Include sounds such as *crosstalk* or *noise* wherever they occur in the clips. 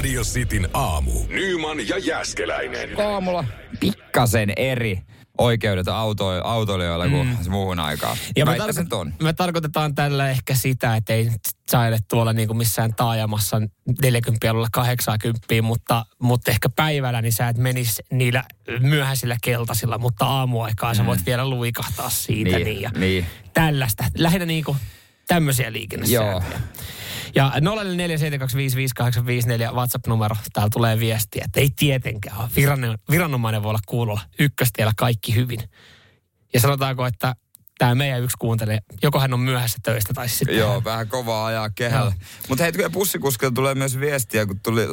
Radio Cityn aamu. Nyman ja Jäskeläinen. Aamulla pikkasen eri oikeudet auto, autoilijoilla kuin mm. muuhun aikaan. Ja me, tarko- on. me tarkoitetaan tällä ehkä sitä, että ei saile tuolla niin kuin missään taajamassa 40 olla 80, mutta, mutta ehkä päivällä niin sä et menisi niillä myöhäisillä keltaisilla, mutta aamuaikaan mm. sä voit vielä luikahtaa siitä. Niin, niin, ja niin. Tällaista. Lähinnä niin kuin tämmöisiä liikennesääntöjä. Joo. Ja 0447255854 WhatsApp-numero, täällä tulee viestiä, että ei tietenkään Viranomainen voi olla kuulolla ykköstiellä kaikki hyvin. Ja sanotaanko, että tämä meidän yksi kuuntelee, joko hän on myöhässä töistä tai sitten... Joo, hän... vähän kovaa ajaa kehällä. Mutta hei, bussikuskilta tulee myös viestiä, kun tuli, äh,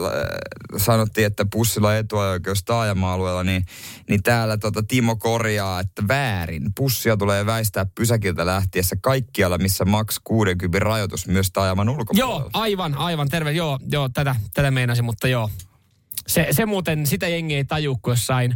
sanottiin, että bussilla etuajoikeus taajama-alueella, niin, niin täällä tota Timo korjaa, että väärin. Bussia tulee väistää pysäkiltä lähtiessä kaikkialla, missä maks 60 rajoitus myös taajaman ulkopuolella. Joo, aivan, aivan, terve. Joo, joo tätä, tätä meinasin, mutta joo. Se, se muuten, sitä jengi ei taju, kun jossain,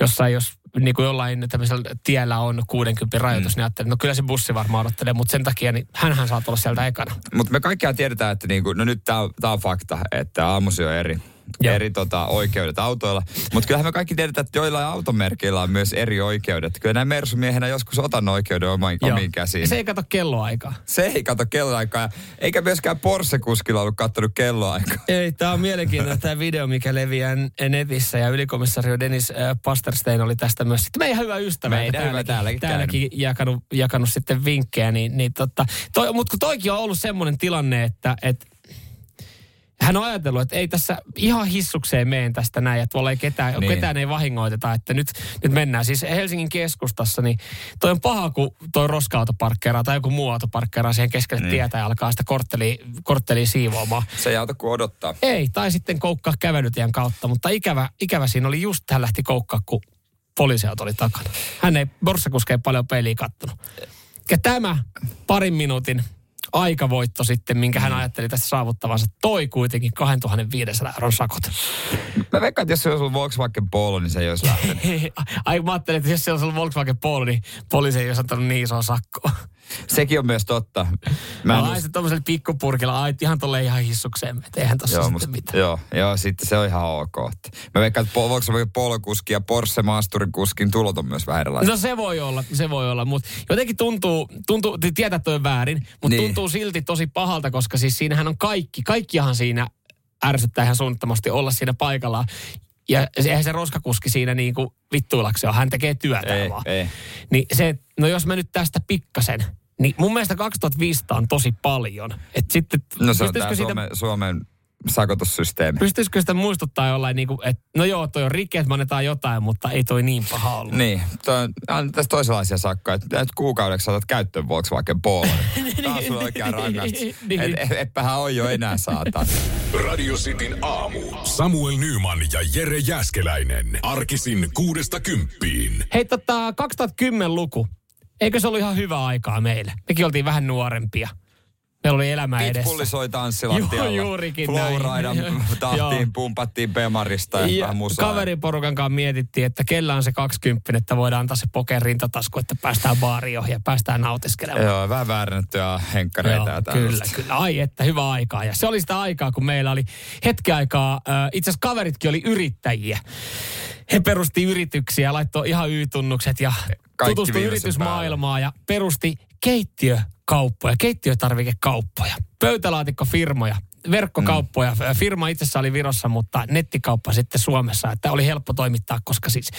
jossain jos niin kuin jollain tämmöisellä tiellä on 60 rajoitus, mm. niin ajattelin, no kyllä se bussi varmaan odottelee, mutta sen takia niin hänhän saa tulla sieltä ekana. Mutta me kaikkiaan tiedetään, että niin kuin, no nyt tämä on fakta, että aamusi on eri Joo. eri tota, oikeudet autoilla. Mutta kyllähän me kaikki tiedetään, että joillain automerkeillä on myös eri oikeudet. Kyllä näin Mersumiehenä joskus otan oikeuden omiin, omiin käsiin. Se ei kato kelloaikaa. Se ei kato kelloaikaa. Eikä myöskään Porsche-kuskilla ollut kattonut kelloaikaa. Ei, tämä on mielenkiintoinen tämä video, mikä leviää netissä. Ja ylikomissario Dennis äh, Pasterstein oli tästä myös sitten meidän hyvä ystävä. Meidän täälläkin, hyvä täälläkin. Täälläkin jakanut, jakanut sitten vinkkejä. Niin, niin totta. Toi, mutta kun toikin on ollut semmoinen tilanne, että, että hän on ajatellut, että ei tässä ihan hissukseen meen tästä näin, että ei ketään, niin. ketään ei vahingoiteta, että nyt, nyt mennään. Siis Helsingin keskustassa, niin toi on paha, kun toi roska-auto parkkeeraa tai joku muu auto parkkeeraa siihen keskelle niin. tietä ja alkaa sitä kortteli, kortteli siivoamaan. Se ei auta kuin odottaa. Ei, tai sitten koukkaa kävelytien kautta, mutta ikävä, ikävä siinä oli just, hän lähti koukkaa, kun poliisiauto oli takana. Hän ei borssakuskeen paljon peliä kattonut. Ja tämä parin minuutin aikavoitto sitten, minkä hän mm. ajatteli tästä saavuttavansa, toi kuitenkin 2500 euron sakot. Mä veikkaan, että jos se olisi ollut Volkswagen Polo, niin se ei olisi lähtenyt. *laughs* Ai mä ajattelin, että jos se olisi ollut Volkswagen Polo, niin poliisi ei olisi antanut niin isoa sakkoa. Sekin on myös totta. Mä en... Ai se tuommoisella pikkupurkilla, ai ihan tolle ihan hissukseen, että eihän tossa joo, sitten musta, mitään. Joo, joo, sitten se on ihan ok. Mä veikkaan, että Volkswagen Polo-kuski ja Porsche Maasturikuskin tulot on myös vähän erilaiset. No se voi olla, se voi olla, mutta jotenkin tuntuu, tuntuu tietää toi väärin, mutta niin. tuntuu silti tosi pahalta, koska siis siinähän on kaikki, kaikkihan siinä ärsyttää ihan suunnattomasti olla siinä paikalla. Ja eihän se roskakuski siinä niin kuin vittuilaksi ole. Hän tekee työtä ei, vaan. Ei. Niin se, no jos mä nyt tästä pikkasen, niin mun mielestä 2500 on tosi paljon. Et sitten, no se on tämä siitä, Suomen, Suomen sakotussysteemi. Pystyisikö sitä muistuttaa jollain, niin kuin, että no joo, toi on rikki, että me annetaan jotain, mutta ei toi niin paha ollut. Niin, toi on tässä toisenlaisia sakkoja, että nyt kuukaudeksi saatat käyttöön Volkswagen Polo. *laughs* Taas on oikea rangaistus. niin. et, et, etpähän on jo enää saata. Radio Cityn aamu. Samuel Nyman ja Jere Jäskeläinen. Arkisin kuudesta kymppiin. Hei tota, 2010-luku. Eikö se ollut ihan hyvä aikaa meille? Mekin oltiin vähän nuorempia. Meillä oli elämä Pitbulli edessä. Pitbulli soi tanssilattialla. Joo, juurikin Flowridan *laughs* tahtiin pumpattiin Bemarista ja, ja vähän musaa. Kaveriporukan kanssa mietittiin, että kellä on se 20, että voidaan antaa se poker rintatasku, että päästään baariin ja päästään nautiskelemaan. Joo, vähän väärennettyä henkkareita Joo, Kyllä, kyllä. Ai että, hyvä aikaa. Ja se oli sitä aikaa, kun meillä oli hetki aikaa, äh, itse asiassa kaveritkin oli yrittäjiä. He perusti yrityksiä, laittoi ihan Y-tunnukset ja tutustui yritysmaailmaan ja perusti keittiökauppoja, keittiötarvikekauppoja, pöytälaatikkofirmoja, verkkokauppoja. Mm. Firma itsessä oli Virossa, mutta nettikauppa sitten Suomessa. Että oli helppo toimittaa, koska siis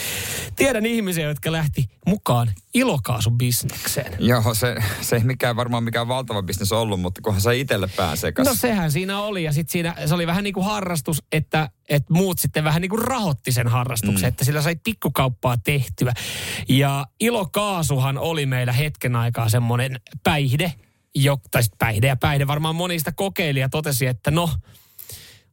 tiedän ihmisiä, jotka lähti mukaan ilokaasubisnekseen. Joo, se, se ei mikään varmaan mikään valtava bisnes ollut, mutta kunhan se itselle pääsee No sehän siinä oli ja sitten siinä se oli vähän niin kuin harrastus, että, että muut sitten vähän niin kuin rahoitti sen harrastuksen, mm. että sillä sai pikkukauppaa tehtyä. Ja ilokaasuhan oli meillä hetken aikaa semmoinen päihde, jo, tai päihde ja päihde varmaan monista kokeili ja totesi, että no,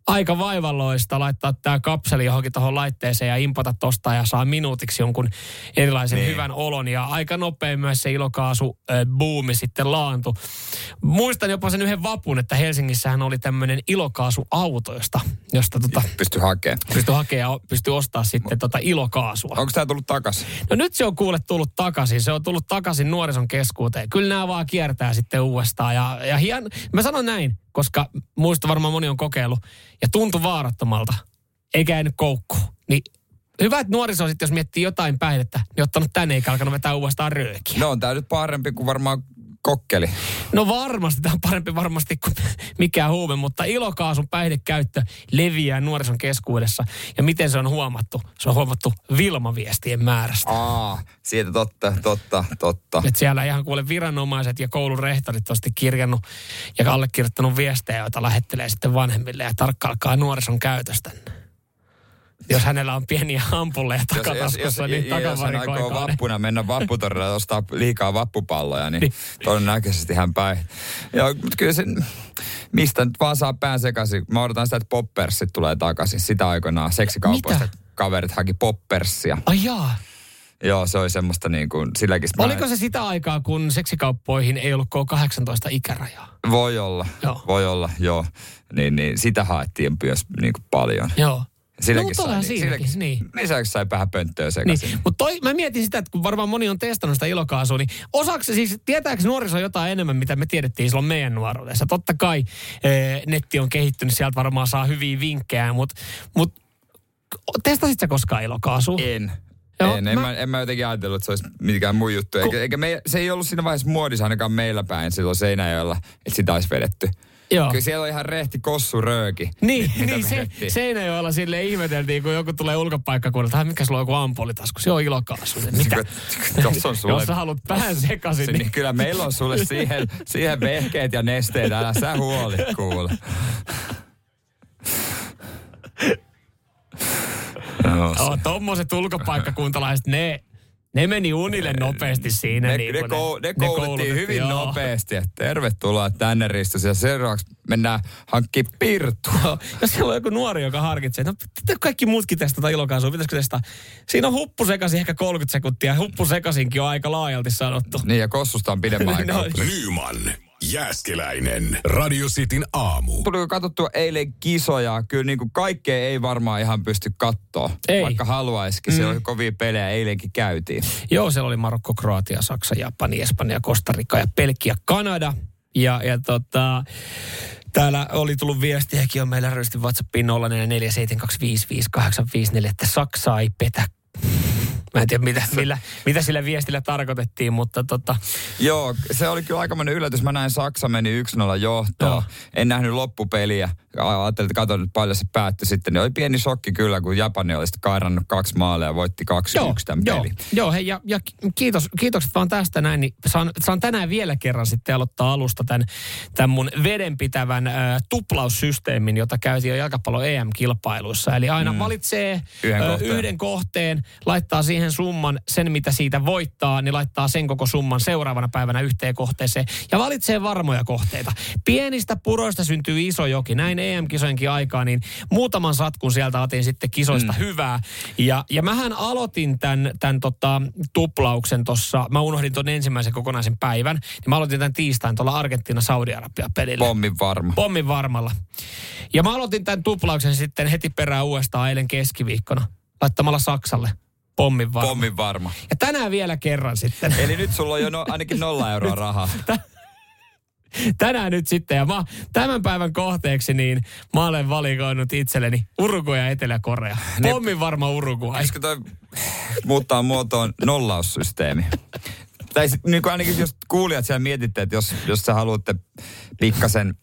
aika vaivalloista laittaa tämä kapseli johonkin tuohon laitteeseen ja impata tosta ja saa minuutiksi jonkun erilaisen niin. hyvän olon. Ja aika nopea myös se ilokaasu äh, buumi sitten laantu. Muistan jopa sen yhden vapun, että Helsingissähän oli tämmöinen ilokaasuauto, josta, josta tota, pysty hakemaan. Pysty hakemaan ja pysty ostaa sitten tota ilokaasua. Onko tämä tullut takaisin? No nyt se on kuule tullut takaisin. Se on tullut takaisin nuorison keskuuteen. Kyllä nämä vaan kiertää sitten uudestaan. Ja, ja hien, mä sanon näin, koska muista varmaan moni on kokeillut. Ja tuntui vaarattomalta. Eikä jäänyt koukkuun. Niin hyvä, että nuoriso sitten, jos miettii jotain päihdettä, niin ottanut tänne eikä alkanut vetää uudestaan röökiä. No on tämä nyt parempi kuin varmaan kokkeli. No varmasti, tämä on parempi varmasti kuin mikään huume, mutta ilokaasun päihdekäyttö leviää nuorison keskuudessa. Ja miten se on huomattu? Se on huomattu Vilma-viestien määrästä. Aa, siitä totta, totta, totta. Et siellä ihan kuule viranomaiset ja koulun rehtorit on sitten kirjannut ja allekirjoittanut viestejä, joita lähettelee sitten vanhemmille ja tarkkailkaa nuorison käytöstä jos hänellä on pieniä ampulleja takataskussa, niin takavarikoikaa. Jos hän vappuna mennä vapputorille ja ostaa liikaa vappupalloja, niin, niin. todennäköisesti hän päin. Ja, mutta kyllä se, mistä nyt vaan saa pään sekaisin. Mä odotan sitä, että poppersit tulee takaisin. Sitä aikoinaan seksikaupoista Mitä? kaverit haki poppersia. Ai jaa. Joo, se oli semmoista niin kuin, silläkin... Oliko se sitä aikaa, kun seksikauppoihin ei ollut K18 ikärajaa? Voi olla, joo. voi olla, joo. Niin, niin sitä haettiin myös niin kuin paljon. Joo. Silläkin no, sai, siinäkin, niin. Lisäksi sai vähän pönttöä sekaisin. Niin. Mutta mä mietin sitä, että kun varmaan moni on testannut sitä ilokaasua, niin osaako siis, tietääkö nuoriso jotain enemmän, mitä me tiedettiin silloin meidän nuoruudessa? Totta kai e, netti on kehittynyt, sieltä varmaan saa hyviä vinkkejä, mutta mut, testasit sä koskaan ilokaasua? En. Joo, en, mä... En, mä, en mä jotenkin ajatellut, että se olisi mikään muu juttu. Eikä, eikä me, se ei ollut siinä vaiheessa muodissa ainakaan meillä päin silloin Seinäjoella, että sitä olisi vedetty. Joo. Kyllä siellä on ihan rehti kossu rööki. Niin, niin se, Seinäjoella sille ihmeteltiin, kun joku tulee ulkopaikkakunnalta, mikä sulla on joku ampulitasku, se on ilokaasu. Mitä? Jos, on sulle, Jos sä haluat pään sekaisin. Niin... niin... Kyllä meillä on sulle siihen, siihen vehkeet ja nesteet, älä sä huoli kuule. No, oh, tommoset ulkopaikkakuntalaiset, ne, ne meni unille nopeasti siinä. Ne, niin ne, kou, ne, ne koulutettiin hyvin joo. nopeasti, että tervetuloa tänne Ristus. Ja seuraavaksi mennään hankki pirtua. *laughs* Jos siellä on joku nuori, joka harkitsee, että no, kaikki muutkin testata ilokaasua, pitäisikö testaa? Siinä on huppu sekaisin ehkä 30 sekuntia. Huppu sekaisinkin on aika laajalti sanottu. Niin ja kossusta on pidemmän *laughs* aikaa. no, Nyman. Jääskeläinen. Radio Cityn aamu. Tuli katsottua eilen kisoja. Kyllä niin kuin kaikkea ei varmaan ihan pysty katsoa. Ei. Vaikka haluaisikin. Mm. Se oli kovia pelejä. Eilenkin käytiin. Joo, siellä oli Marokko, Kroatia, Saksa, Japani, Espanja, Costa Rica ja Pelkia, Kanada. Ja, ja tota, Täällä oli tullut viestiäkin on meillä ryhti WhatsAppiin 0472558554, että Saksa ei petä Mä en tiedä, mitä, millä, mitä sillä viestillä tarkoitettiin, mutta tota... Joo, se oli kyllä aikamoinen yllätys. Mä näin Saksa meni 1-0 johtoon. Joo. En nähnyt loppupeliä. Ajattelin, että katson nyt paljon se päättyi sitten. Niin oli pieni shokki kyllä, kun Japani oli sitten kairannut kaksi maalia ja voitti 2-1 tämän joo, pelin. Joo, hei, ja, ja kiitos, kiitokset vaan tästä näin. Niin saan, saan tänään vielä kerran sitten aloittaa alusta tämän, tämän mun vedenpitävän äh, tuplaussysteemin, jota käytiin jo jalkapallo EM-kilpailuissa. Eli aina mm. valitsee yhden, äh, kohteen. yhden kohteen, laittaa siihen siihen summan, sen mitä siitä voittaa, niin laittaa sen koko summan seuraavana päivänä yhteen kohteeseen ja valitsee varmoja kohteita. Pienistä puroista syntyy iso joki. Näin EM-kisojenkin aikaa, niin muutaman satkun sieltä otin sitten kisoista mm. hyvää. Ja, ja mähän aloitin tämän, tämän tota, tuplauksen tuossa, mä unohdin tuon ensimmäisen kokonaisen päivän, niin mä aloitin tämän tiistain tuolla Argentiina-Saudi-Arabia-pelillä. Pommin varma. Pommin varmalla. Ja mä aloitin tämän tuplauksen sitten heti perään uudestaan eilen keskiviikkona laittamalla Saksalle Pommin varma. Pommin varma. Ja tänään vielä kerran sitten. Eli nyt sulla on jo no, ainakin nolla euroa rahaa. tänään nyt sitten. Ja mä, tämän päivän kohteeksi niin mä olen valikoinut itselleni Uruguay ja Etelä-Korea. Pommin varma Uruguay. Pitäisikö toi muuttaa muotoon nollaussysteemi? tai niin ainakin jos kuulijat siellä mietitte, että jos, jos sä haluatte pikkasen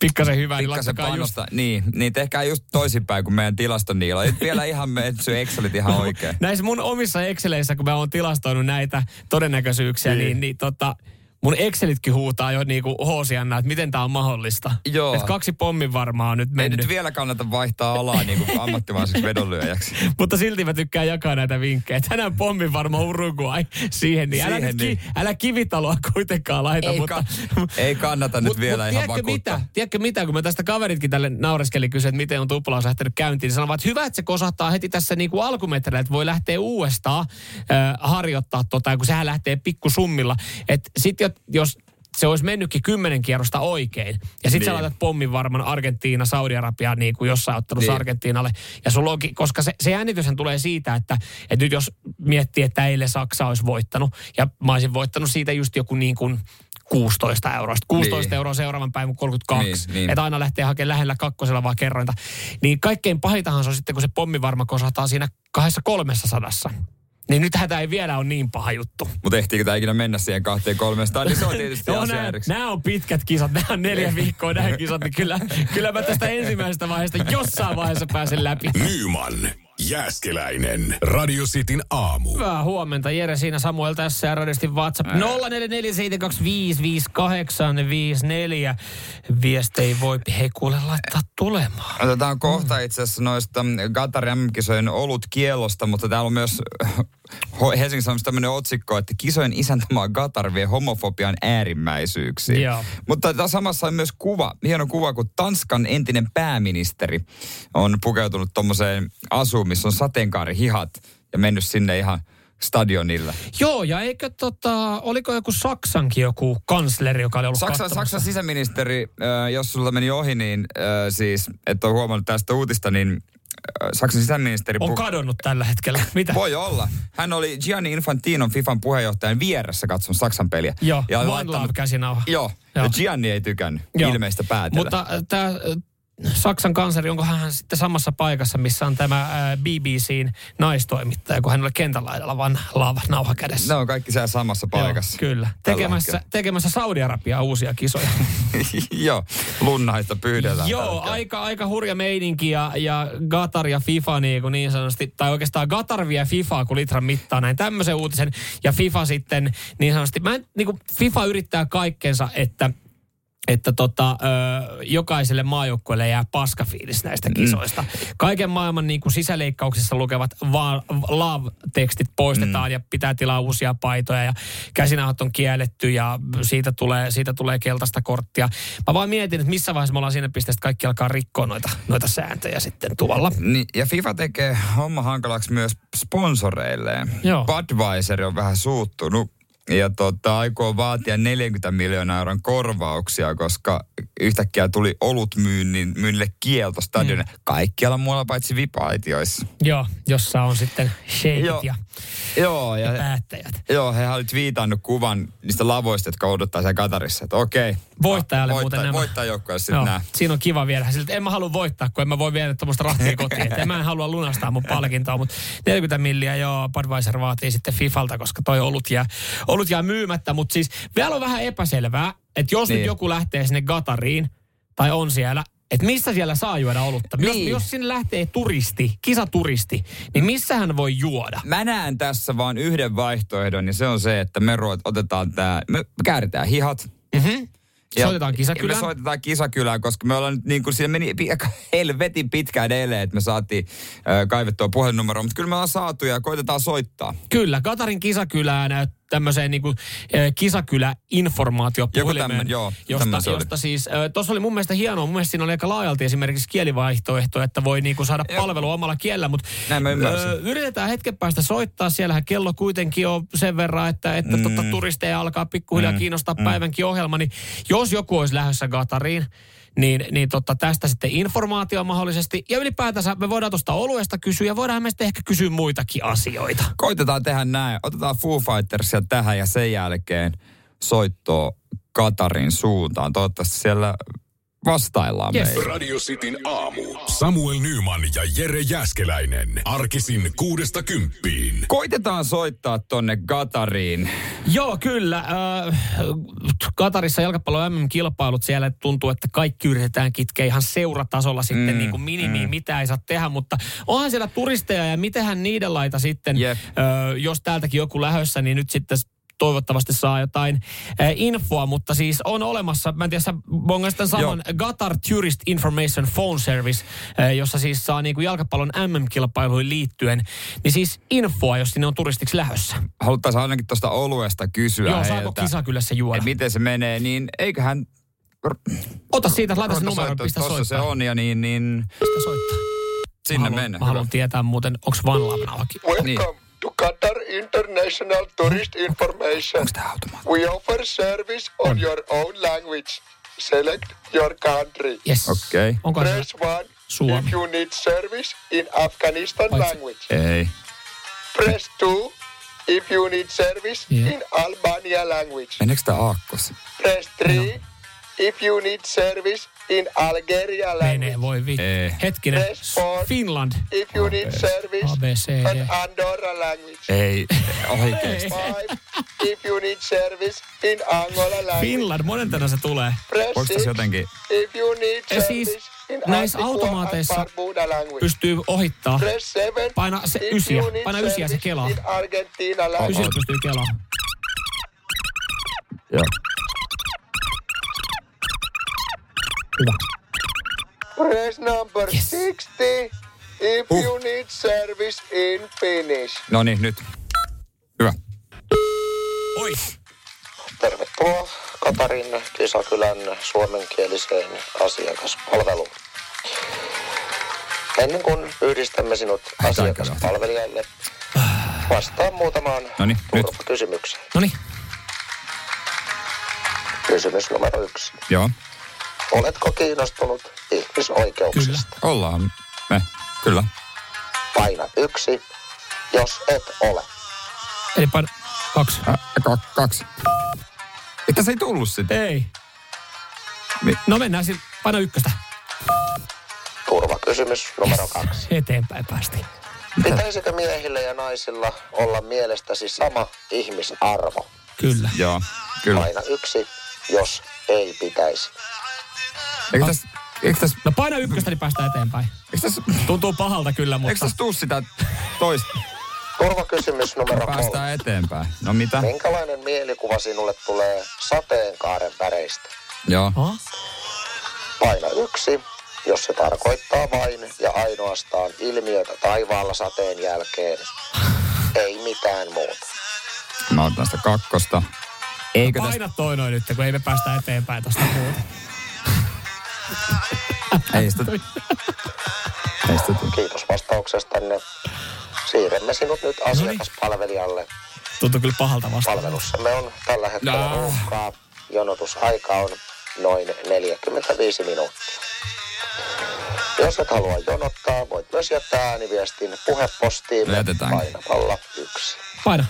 pikkasen hyvä, niin pikkasen niin panosta. Just... Niin, niin tehkää just toisinpäin kuin meidän tilaston niillä. Et vielä ihan me etsy Excelit ihan oikein. Näissä mun omissa Exceleissä, kun mä oon tilastoinut näitä todennäköisyyksiä, niin, niin, niin tota, mun Excelitkin huutaa jo niinku hoosianna, että miten tämä on mahdollista. Joo. Et kaksi pommin varmaa on nyt Ei mennyt. nyt vielä kannata vaihtaa alaa niin kuin ammattimaiseksi vedonlyöjäksi. *laughs* Mutta silti mä tykkään jakaa näitä vinkkejä. Tänään pommin varma Uruguay siihen, niin älä, Siihen nyt ki, niin. älä kivitaloa kuitenkaan laita. Ei, mutta, ka- ei kannata nyt Mut- vielä mut ihan tiedätkö vakuuttaa. mitä? Tiedätkö mitä, kun mä tästä kaveritkin tälle naureskeli kysyi, että miten on tuplaus lähtenyt käyntiin, niin sanovat, että hyvä, että se kosahtaa heti tässä niinku alkumetreillä, että voi lähteä uudestaan äh, harjoittaa tota, kun sehän lähtee pikkusummilla. Että sit jo- jos se olisi mennytkin kymmenen kierrosta oikein. Ja sitten niin. sä laitat pommin varman Argentiina, Saudi-Arabia niin kuin jossain ottelussa Niin. Argentiinalle. Ja sulla onkin, koska se, se jännityshän tulee siitä, että, että nyt jos miettii, että eilen Saksa olisi voittanut, ja mä olisin voittanut siitä just joku niin kuin 16 eurosta. 16 Niin. euroa seuraavan päivän 32. Niin, niin. Että aina lähtee hakemaan lähellä kakkosella vaan kerrointa. Niin kaikkein pahintahan se on sitten, kun se pommivarma kosahtaa siinä kahdessa kolmessa sadassa. Niin nythän tämä ei vielä ole niin paha juttu. Mutta ehtiikö tämä ikinä mennä siihen kahteen kolmestaan, niin se on tietysti asia nämä, on pitkät kisat, nämä on neljä viikkoa nämä kisat, niin kyllä, kyllä mä tästä ensimmäisestä vaiheesta jossain vaiheessa pääsen läpi. Nyman, Jääskeläinen. Radio Cityn aamu. Hyvää huomenta, Jere siinä Samuel tässä ja radiosti WhatsApp 0447255854. Viestei voi hei kuule laittaa tulemaan. Otetaan kohta itse asiassa noista Qatar MM-kisojen olut kiellosta, mutta täällä on myös Helsingin Sanomissa tämmöinen otsikko, että kisojen isäntämaa Qatar vie homofobian äärimmäisyyksiin. Joo. Mutta tässä samassa on myös kuva, hieno kuva, kun Tanskan entinen pääministeri on pukeutunut tommoseen asuun, missä on sateenkaarihihat ja mennyt sinne ihan stadionille. Joo, ja eikö tota, oliko joku Saksankin joku kansleri, joka oli ollut Saksan, katsomassa? Saksan sisäministeri, äh, jos sulla meni ohi, niin äh, siis, et ole huomannut tästä uutista, niin Saksan sisäministeri... On kadonnut tällä hetkellä. Mitä? Voi olla. Hän oli Gianni Infantinon FIFAn puheenjohtajan vieressä katsomassa Saksan peliä. Joo, ja One laittanut- Love käsinauha. Joo, Joo. ja Gianni ei tykännyt Joo. ilmeistä päätellä. Mutta tämä Saksan kansleri, onko hän sitten samassa paikassa, missä on tämä ää, BBCn naistoimittaja, kun hän oli kentälaidalla vaan laava nauha kädessä. ne on kaikki siellä samassa paikassa. Joo, kyllä. Tekemässä, hetkellä. tekemässä Saudi-Arabiaa uusia kisoja. *laughs* Joo, lunnaita pyydellään. Joo, aika, aika hurja meininki ja, ja Qatar ja FIFA niin, kuin niin sanotusti, tai oikeastaan Qatar vie FIFA kun litran mittaa näin tämmöisen uutisen. Ja FIFA sitten niin sanotusti, mä en, niin kuin FIFA yrittää kaikkensa, että että tota, ö, jokaiselle maajoukkueelle jää paskafiilis näistä kisoista. Kaiken maailman niin kuin sisäleikkauksissa lukevat va- love-tekstit poistetaan mm. ja pitää tilaa uusia paitoja ja käsinauhat on kielletty ja siitä tulee, siitä tulee keltaista korttia. Mä vaan mietin, että missä vaiheessa me ollaan siinä pisteessä, että kaikki alkaa rikkoa noita, noita sääntöjä sitten tuolla. Niin, ja FIFA tekee homma hankalaksi myös sponsoreilleen. Joo. Budweiser on vähän suuttunut ja tota, aikoo vaatia 40 miljoonaa euron korvauksia, koska yhtäkkiä tuli olutmyynnin myynnille kielto stadionille. Mm. Kaikkialla muualla paitsi VIP-aitioissa. Joo, jossa on sitten sheikit Joo. ja, Joo, ja ja, päättäjät. joo, he oli twiitannut kuvan niistä lavoista, jotka odottaa siellä Katarissa. Että okei. Voittajalle voittaa, muuten nämä. Voittaa joukkueelle sitten Joo, nämä. siinä on kiva vielä. Siltä, en mä halua voittaa, kun en mä voi viedä tuommoista rahtia kotiin. Et mä en halua lunastaa mun palkintoa, mutta 40 milliä joo, Budweiser vaatii sitten Fifalta, koska toi olut jää, olut jää myymättä. Mutta siis vielä on vähän epäselvää, että jos niin. Niin. nyt joku lähtee sinne Gatariin, tai on siellä, että missä siellä saa juoda olutta. Jos, Niin. jos sinne lähtee turisti, kisaturisti, niin missä hän voi juoda? Mä näen tässä vaan yhden vaihtoehdon, ja se on se, että me ruot- otetaan tää, me kääritään hihat. Mm-hmm. Soitetaan kisakylään. Me soitetaan kisakylään, koska me ollaan nyt niin kuin, siinä meni helvetin pitkään edelleen, että me saatiin äh, kaivettua puhelinnumeroa, mutta kyllä me ollaan saatu ja koitetaan soittaa. Kyllä, Katarin kisakylään tämmöiseen niin kuin, kisakyläinformaatiopuhelimeen. tämmönen, joo, josta, josta siis, tuossa oli mun mielestä hienoa, mun mielestä siinä oli aika laajalti esimerkiksi kielivaihtoehto, että voi niin kuin saada Joo. palvelua omalla kielellä, mutta Näin mä ymmärsin. yritetään hetken päästä soittaa, siellähän kello kuitenkin on sen verran, että, että mm. tota, turisteja alkaa pikkuhiljaa mm. kiinnostaa mm. päivänkin ohjelma, niin jos joku olisi lähdössä Gatariin, niin, niin totta, tästä sitten informaatio mahdollisesti. Ja ylipäätänsä me voidaan tuosta oluesta kysyä ja voidaan me sitten ehkä kysyä muitakin asioita. Koitetaan tehdä näin. Otetaan Foo Fightersia tähän ja sen jälkeen soittoa Katarin suuntaan. Toivottavasti siellä vastaillaan Yes. meille. Radio Cityn aamu. Samuel Nyman ja Jere Jäskeläinen. Arkisin kuudesta kymppiin. Koitetaan soittaa tonne Katariin. Joo, kyllä. Äh, Katarissa jalkapallo MM-kilpailut siellä tuntuu, että kaikki yritetään kitkeä ihan seuratasolla sitten mm, niin kuin minimiin, mm. mitä ei saa tehdä, mutta onhan siellä turisteja ja mitenhän niiden laita sitten, Jep. äh, jos täältäkin joku lähössä, niin nyt sitten toivottavasti saa jotain äh, infoa, mutta siis on olemassa, mä en tiedä, sä bongas tämän saman Qatar Tourist Information Phone Service, äh, jossa siis saa niin kuin jalkapallon MM-kilpailuihin liittyen, niin siis infoa, jos sinne on turistiksi lähössä. Haluttaisiin ainakin tuosta oluesta kysyä Joo, saako heiltä, kisa kyllä se juoda? että miten se menee, niin eiköhän... Ota siitä, laita se numero, soittaa, pistä soittaa. se on ja niin, niin Pistä soittaa. sinne mä haluan, mennä. Mä haluan tietää muuten, onko Van Lavnavakin. Niin. Qatar International Tourist Information. We offer service on your own language. Select your country. Yes. Okei. Onko se? Press 1 Suomi. if you need service in Afghanistan Paitsi- language. Ei. Press 2 if you need service Yeah. in Albania language. Meneekö tää aakkos? Press 3 if you need service in Algeria language. Menee, voi vittu. Ei. Hetkinen. Four. Finland. If you need service A, B, C, D. in Andorra language. Ei. Oikeesti. Five, if you need service in Angola language. Finland, monentena se tulee. Press Onko tässä six, jotenkin... if you need service siis in näissä automaateissa and. Pystyy ohittaa. Press seven, Paina se if ysiä. you need Paina ysiä, se service kelaa. In Argentina language. Ysillä pystyy kelaamaan. Joo. Hyvä. Press number Yes. 60, if Uh. you need service in Finnish. No niin, nyt. Hyvä. Oi. Tervetuloa Katarin Kisakylän suomenkieliseen asiakaspalveluun. Ennen kuin yhdistämme sinut asiakaspalvelijalle, vastaan muutamaan Noniin, nyt. turvakysymykseen. Noniin. Kysymys numero yksi. Joo. Oletko kiinnostunut ihmisoikeuksista? Ollaan me. Kyllä. Paina yksi, jos et ole. Eli paina kaksi. Ä, k- kaksi. Että se ei tullut sitten. Ei. Mi- No mennään sitten. Paina ykköstä. Turvakysymys numero kaksi. Eteenpäin päästiin. Pitäisikö miehillä ja naisilla olla mielestäsi sama ihmisarvo? Kyllä. Joo. Kyllä. Paina yksi, jos ei pitäisi. Eikö tässä... Eikö tässä... No paina ykköstä, niin päästään eteenpäin. Eikö tässä... Tuntuu pahalta kyllä, Eikö mutta... tässä tuu sitä toista? Turvakysymys numero kolme. Päästään eteenpäin. No mitä? Minkälainen mielikuva sinulle tulee sateenkaaren väreistä? Joo. Oh? Paina yksi, jos se tarkoittaa vain ja ainoastaan ilmiötä taivaalla sateen jälkeen. Ei mitään muuta. Mä otan sitä kakkosta. Eikö tästä... Paina toi noin nyt, kun ei me päästä eteenpäin tosta muuta. Ei sitä... Ei sitä. Kiitos vastauksestanne. Siirremme sinut nyt asiakaspalvelijalle. Tuntuu kyllä pahalta vastaan. Palvelussamme on tällä hetkellä No. ruuhkaa. Jonotusaika on noin 45 minuuttia. Jos et halua jonottaa, voit myös jättää ääniviestin puhepostiin Jätetään. painamalla yksi. Paina.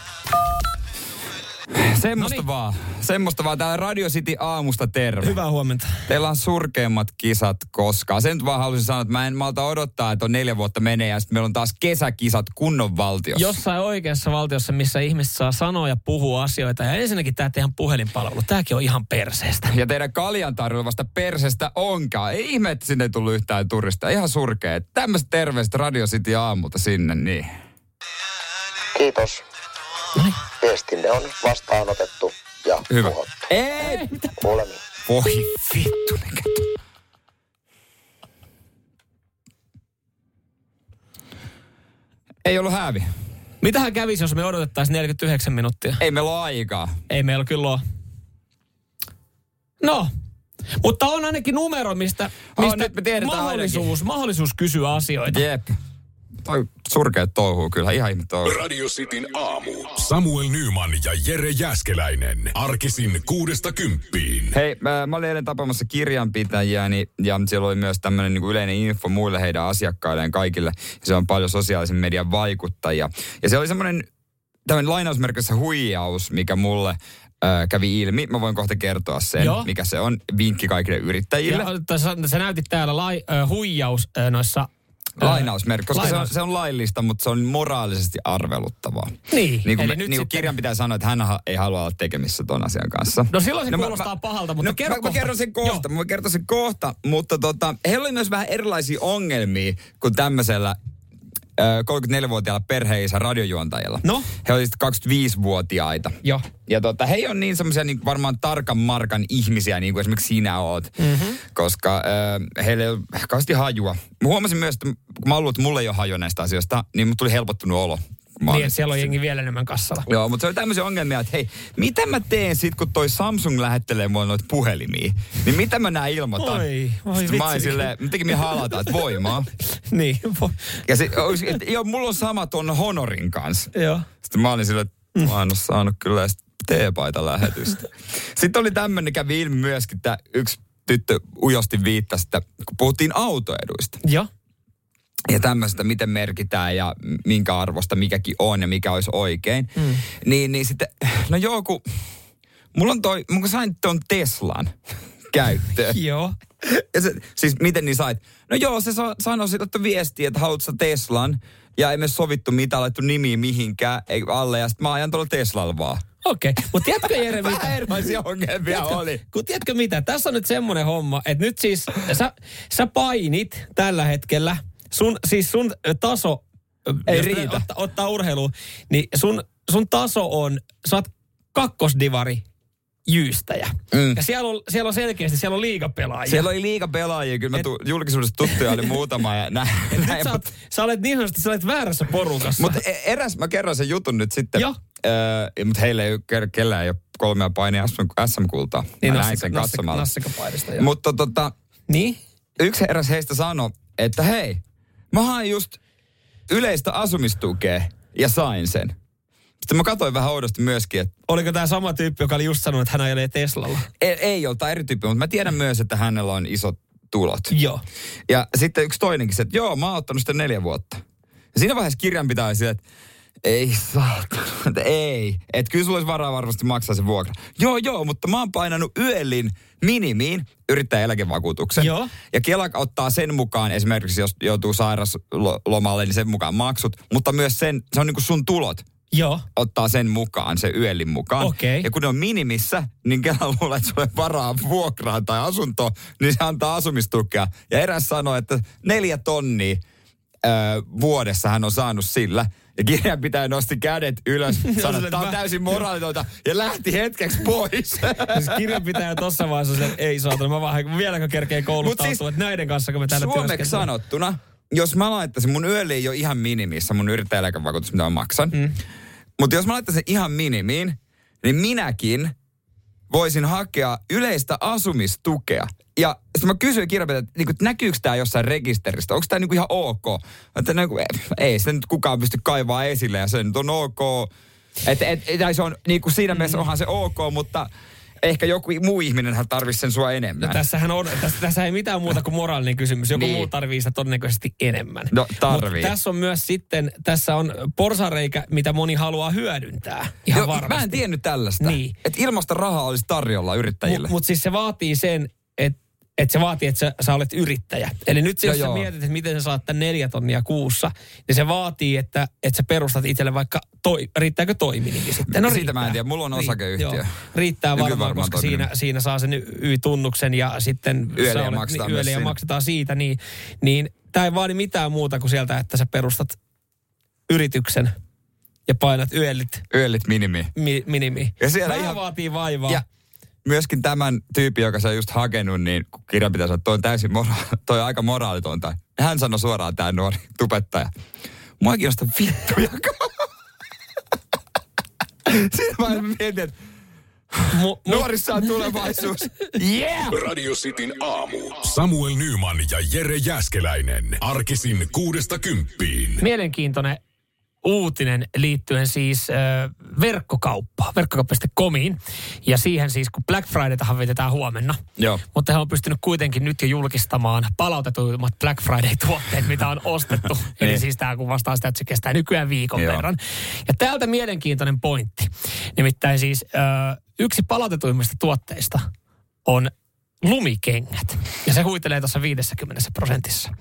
Semmosta Noniin. vaan. Semmosta vaan. Täällä Radio City aamusta terve. Hyvää huomenta. Teillä on surkeimmat kisat koskaan. Sen nyt vaan halusin sanoa, että mä en malta odottaa, että on neljä vuotta menee ja sitten meillä on taas kesäkisat kunnon valtiossa. Jossain oikeassa valtiossa, missä ihmiset saa sanoa ja puhua asioita. Ja ensinnäkin tämä teidän puhelinpalvelu. Tämäkin on ihan perseestä. Ja teidän kaljan tarjolla persestä onkaan. Ei ihme, että sinne ei tullut yhtään turista. Ihan surkea. Tämmöistä terveistä Radio City aamulta sinne, niin. Kiitos. Viestinne on vastaanotettu ja Hyvä. tuhottu. Ei! Kuulemiin. Voi vittu, mikä Ei ollut häävi. Mitähän kävisi, jos me odotettaisiin 49 minuuttia? Ei meillä ole aikaa. Ei meillä kyllä ole. No, mutta on ainakin numero, mistä, Oh, mistä nyt me tiedetään mahdollisuus, mahdollisuus kysyä asioita. Jep. Toi surkeet touhuu kyllä, ihan ihme touhuu. Radio Cityn aamu. Samuel Nyman ja Jere Jäskeläinen. Arkisin kuudesta kymppiin. Hei, mä, mä olin eilen tapaamassa kirjanpitäjiä, niin, ja siellä oli myös tämmöinen niin yleinen info muille heidän asiakkailleen kaikille. Ja se on paljon sosiaalisen median vaikuttajia. Ja se oli semmoinen tämmöinen lainausmerkissä huijaus, mikä mulle ö, kävi ilmi. Mä voin kohta kertoa sen, Joo. mikä se on. Vinkki kaikille yrittäjille. Ja, tässä, sä näytit täällä lai, äh, huijaus äh, noissa... äh, Lainausmerkki, koska se on, lainaus- se on laillista, mutta se on moraalisesti arveluttavaa. Niin, Niin kuin, me, nyt niin kuin sitten- kirjan pitää sanoa, että hän ha- ei halua olla tekemissä ton asian kanssa. No silloin se mä- kuulostaa pahalta, mutta no, kerro mä, mä kohta. kerron sen kohta, Joo. mä kerron sen kohta, mutta tota, heillä oli myös vähän erilaisia ongelmia kuin tämmöisellä 34-vuotiaalla perheisä radiojuontajilla. No? He olivat 25-vuotiaita. Joo. Ja tota, he on niin semmoisia niin varmaan tarkan markan ihmisiä, niin kuin esimerkiksi sinä oot. Mm-hmm. Koska äh, heillä ei ole kauheasti hajua. Mä huomasin myös, että kun mä luulen, että mulla ei ole hajua näistä asioista, niin mulla tuli helpottunut olo. Mä Niin, että siellä on jengi vielä enemmän kassalla. Joo, mutta se oli tämmöisiä ongelmia, että hei, mitä mä teen sit, kun toi Samsung lähettelee mulle noita puhelimia? Niin mitä mä näin ilmoitan? Oi, voi Sitten mä vitsi. silleen, mä tekin halata, että voimaa. *laughs* niin, vo- Ja se, olisi, että, joo, mulla on sama ton Honorin kanssa. joo. Sitten mä olin silleen, että mä en ole saanut kyllä teepaita lähetystä. *laughs* Sitten oli tämmöinen, kävi ilmi myöskin, että yksi tyttö ujosti viittasi, että kun puhuttiin autoeduista Joo. Ja tämmöistä, miten merkitään ja minkä arvosta mikäkin on ja mikä olisi oikein, mm. niin, niin sitten, no joo, kun mulla on toi, mun sain ton Teslan *laughs* käyttöön. Joo. Ja se, siis miten niin sait? No joo, se sa- sanoi sitten, että viestiä, että haluat sä Teslan. Ja ei me sovittu mitään, laittu nimiä mihinkään ei alle. Ja sitten mä ajan tuolla Teslalla vaan. Okei, okay. mutta tiedätkö Jere *laughs* mitä? Vähän erilaisia ongelmia oli. Kun tiedätkö mitä? Tässä on nyt semmoinen homma, että nyt siis sä, sä painit tällä hetkellä. Sun, siis sun ö, taso, ö, Ei jos riitä. Ottaa, ottaa urheilu, niin sun, sun taso on, sä oot kakkosdivari jyystäjä. Mm. Ja siellä on, siellä on selkeästi, siellä on liigapelaajia. Siellä oli liiga pelaajia, kyllä mä tu- julkisuudessa tuttuja oli muutama ja näin. *laughs* Nyt näin sä, oot, sä olet niin sanotusti, sä olet väärässä porukassa. mutta e- eräs, mä kerron sen jutun nyt sitten. Joo. Öö, mutta heillä ei ole, kellään ei ole kolmea painia SM-kultaa. niin mä näin sen katsomalla. Mutta tota, Niin? yksi eräs heistä sanoi, että hei, mä hain just yleistä asumistukea ja sain sen. Sitten mä katsoin vähän oudosti myöskin, että Oliko tämä sama tyyppi, joka oli just sanonut, että hän ajelee Teslalla? ei, ei ole, tai eri tyyppi, mutta mä tiedän myös, että hänellä on isot tulot. Joo. Ja sitten yksi toinenkin se, että joo, mä oon ottanut sitä neljä vuotta. Ja siinä vaiheessa kirjanpitäjä oli silleen, että ei saatana, että ei. Että kyllä sulla olisi varaa varmasti maksaa se vuokra. Joo, joo, mutta mä oon painanut yöllin minimiin yrittäjän eläkevakuutuksen. Joo. Ja Kela ottaa sen mukaan, esimerkiksi jos joutuu sairaslomalle, niin sen mukaan maksut. Mutta myös sen, se on niin kuin sun tulot Joo. ottaa sen mukaan, se yöllin mukaan. Okei. Ja kun ne on minimissä, niin Kela luulee, että sulle varaa vuokraan tai asuntoon, niin se antaa asumistukea. Ja eräs sanoi, että neljä tonnia ö, vuodessa hän on saanut sillä. Ja kirjanpitäjä nosti kädet ylös, *laughs* sanoi, että tämä on täysin moraalitonta, ja lähti hetkeksi pois. *laughs* Siis kirjanpitäjä tuossa vaiheessa että ei saatana, mä vaan vieläkö kerkee kouluttautua, Mut siis että näiden kanssa, kun me täällä Suomeksi sanottuna, jos mä laittaisin, mun yölle ei ole ihan minimissä mun yrittäjäeläkevakuutus, mitä mä maksan. Mm. Mutta jos mä laittaisin ihan minimiin, niin minäkin voisin hakea yleistä asumistukea. Ja sitten mä kysyin kirjanpitäjältä, että niinku, että näkyykö tämä jossain rekisteristä? Onko tämä niinku ihan ok? Että niinku, ei sitä nyt kukaan pysty kaivaa esille ja se nyt on ok. Että et, et, tai se on niinku siinä mielessä onhan se ok, mutta ehkä joku muu ihminen tarvitsisi sen sua enemmän. No tässähän on, tässä, tässä ei mitään muuta kuin moraalinen kysymys. Joku Niin. muu tarvii sitä todennäköisesti enemmän. No, tarvii. Mut tässä on myös sitten, tässä on porsareikä, mitä moni haluaa hyödyntää. Ihan Joo, varmasti. Mä en tiennyt tällaista. Niin. Että ilmasta rahaa olisi tarjolla yrittäjille. Mutta mut siis se vaatii sen, että et se vaatii, että sä, sä olet yrittäjä. Eli nyt se, jos sä joo. mietit, että miten sä saat tämän neljä tonnia kuussa, niin se vaatii, että, että sä perustat itselle vaikka, toi, riittääkö toiminimi sitten? No siitä mä en tiedä. Mulla on osakeyhtiö. joo. Riittää Nykyään varmaan, varmaan koska siinä, toiminimi. siinä saa sen Y-tunnuksen ja sitten sä ja olet- maksetaan niin, siinä. maksetaan siitä. Niin, niin tämä ei vaadi mitään muuta kuin sieltä, että sä perustat yrityksen ja painat yöllit Yöllit minimi. mi, minimi. Ja siellä Vähän ihan- vaatii vaivaa. Ja myöskin tämän tyypin, joka sä oot just hakenut, niin kun kirjanpitäjä sanoi, että toi on täysin mora- *laughs* toi on aika moraalitonta. Hän sanoi suoraan tämä nuori *laughs* tubettaja. Mua ei kiinnosta vittujakaan. *laughs* Siinä mä mietin, että Mu, mu, nuorissa on tulevaisuus. Yeah! Radio Cityn aamu. Samuel Nyman ja Jere Jäskeläinen. Arkisin kuudesta kymppiin. mielenkiintoinen uutinen liittyen siis äh, verkkokauppaan, verkkokauppa.comiin. Ja siihen siis, kun Black Fridaytahan vietetään huomenna. Joo. Mutta he on pystynyt kuitenkin nyt jo julkistamaan palautetuimmat Black Friday-tuotteet, mitä on ostettu. *laughs* Eli Niin. siis tämä kun vastaa sitä, että se kestää nykyään viikon Joo. verran. Ja täältä mielenkiintoinen pointti. Nimittäin siis äh, yksi palautetuimmista tuotteista on lumikengät. Ja se huitelee tuossa 50 prosentissa.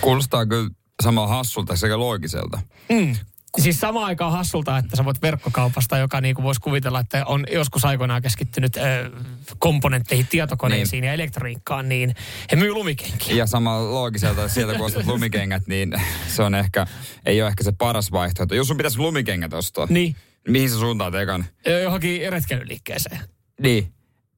Kuulostaa kyllä samaa hassulta sekä loogiselta. Mm. Siis samaan aikaan hassulta, että sä voit verkkokaupasta, joka niin kuin voisi kuvitella, että on joskus aikoinaan keskittynyt ö, komponentteihin, tietokoneisiin niin. ja elektroniikkaan, niin he myy lumikenkiä. Ja sama loogiselta, sieltä kun *laughs* ostat lumikengät, niin se on ehkä, ei ole ehkä se paras vaihtoehto. Jos sun pitäisi lumikengät ostaa, Niin, mihin sä suuntaat ekan? Johonkin retkeilyliikkeeseen. Niin.